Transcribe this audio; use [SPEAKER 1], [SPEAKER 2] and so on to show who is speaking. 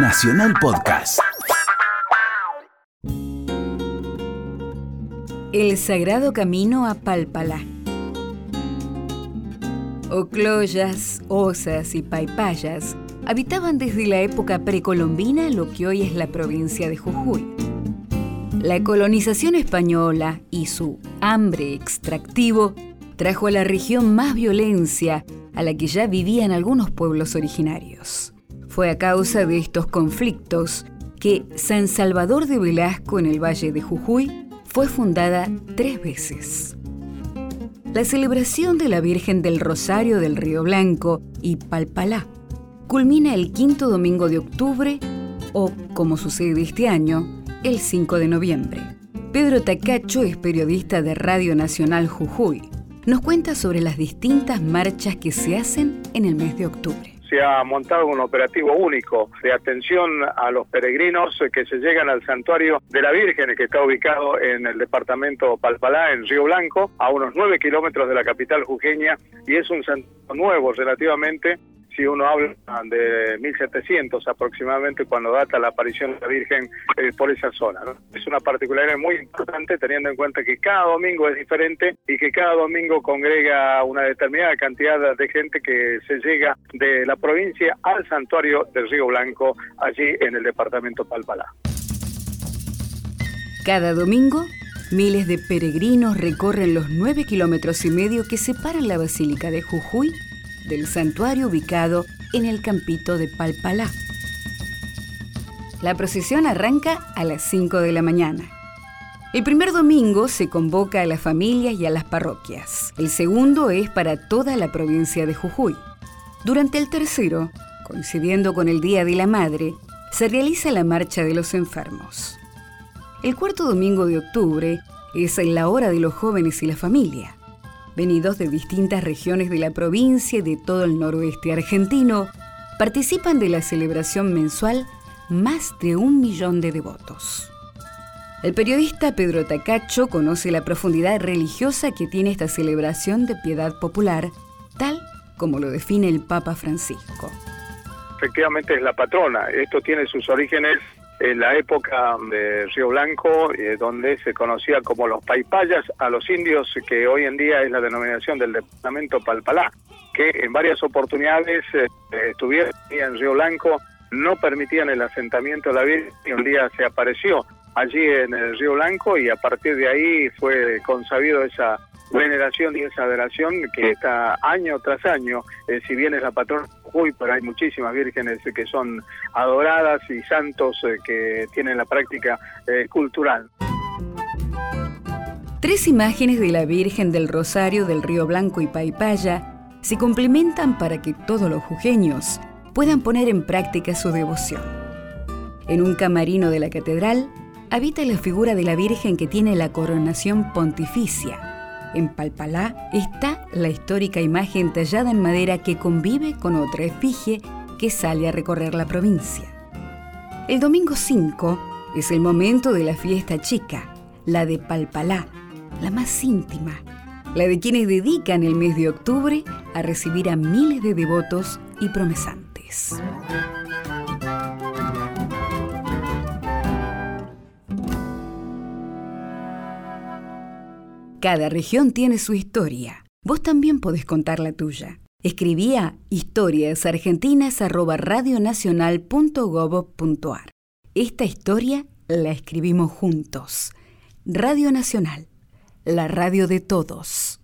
[SPEAKER 1] Nacional Podcast.
[SPEAKER 2] El sagrado camino a Pálpala. Ocloyas, osas y paipayas habitaban desde la época precolombina lo que hoy es la provincia de Jujuy. La colonización española y su hambre extractivo trajo a la región más violencia a la que ya vivían algunos pueblos originarios. Fue a causa de estos conflictos que San Salvador de Velasco en el Valle de Jujuy fue fundada tres veces. La celebración de la Virgen del Rosario del Río Blanco y Palpalá culmina el quinto domingo de octubre o, como sucede este año, el 5 de noviembre. Pedro Tacacho es periodista de Radio Nacional Jujuy. Nos cuenta sobre las distintas marchas que se hacen en el mes de octubre
[SPEAKER 3] se ha montado un operativo único de atención a los peregrinos que se llegan al santuario de la Virgen, que está ubicado en el departamento Palpalá, en Río Blanco, a unos nueve kilómetros de la capital jujeña, y es un santuario nuevo relativamente, si uno habla de 1700 aproximadamente cuando data la aparición de la Virgen eh, por esa zona. Es una particularidad muy importante teniendo en cuenta que cada domingo es diferente y que cada domingo congrega una determinada cantidad de gente que se llega de la provincia al santuario del Río Blanco, allí en el departamento Palpalá.
[SPEAKER 2] Cada domingo Miles de peregrinos recorren los nueve kilómetros y medio que separan la Basílica de Jujuy del santuario ubicado en el campito de Palpalá. La procesión arranca a las 5 de la mañana. El primer domingo se convoca a las familias y a las parroquias. El segundo es para toda la provincia de Jujuy. Durante el tercero, coincidiendo con el Día de la Madre, se realiza la Marcha de los Enfermos. El cuarto domingo de octubre es la hora de los jóvenes y la familia venidos de distintas regiones de la provincia y de todo el noroeste argentino, participan de la celebración mensual más de un millón de devotos. El periodista Pedro Tacacho conoce la profundidad religiosa que tiene esta celebración de piedad popular, tal como lo define el Papa Francisco.
[SPEAKER 3] Efectivamente es la patrona. Esto tiene sus orígenes en la época de Río Blanco, eh, donde se conocía como los paipayas a los indios, que hoy en día es la denominación del departamento Palpalá, que en varias oportunidades eh, estuvieron en Río Blanco, no permitían el asentamiento de la Virgen y un día se apareció allí en el Río Blanco y a partir de ahí fue consabido esa veneración y esa adoración que está año tras año, eh, si bien es la patrona Jujuy, pero hay muchísimas vírgenes que son adoradas y santos eh, que tienen la práctica eh, cultural.
[SPEAKER 2] Tres imágenes de la Virgen del Rosario del Río Blanco y Paipaya se complementan para que todos los jujeños puedan poner en práctica su devoción. En un camarino de la catedral habita la figura de la Virgen que tiene la coronación pontificia en Palpalá está la histórica imagen tallada en madera que convive con otra efigie que sale a recorrer la provincia. El domingo 5 es el momento de la fiesta chica, la de Palpalá, la más íntima, la de quienes dedican el mes de octubre a recibir a miles de devotos y promesantes. Cada región tiene su historia. Vos también podés contar la tuya. Escribí a historiasargentinas.radionacional.gov.ar. Esta historia la escribimos juntos. Radio Nacional, la radio de todos.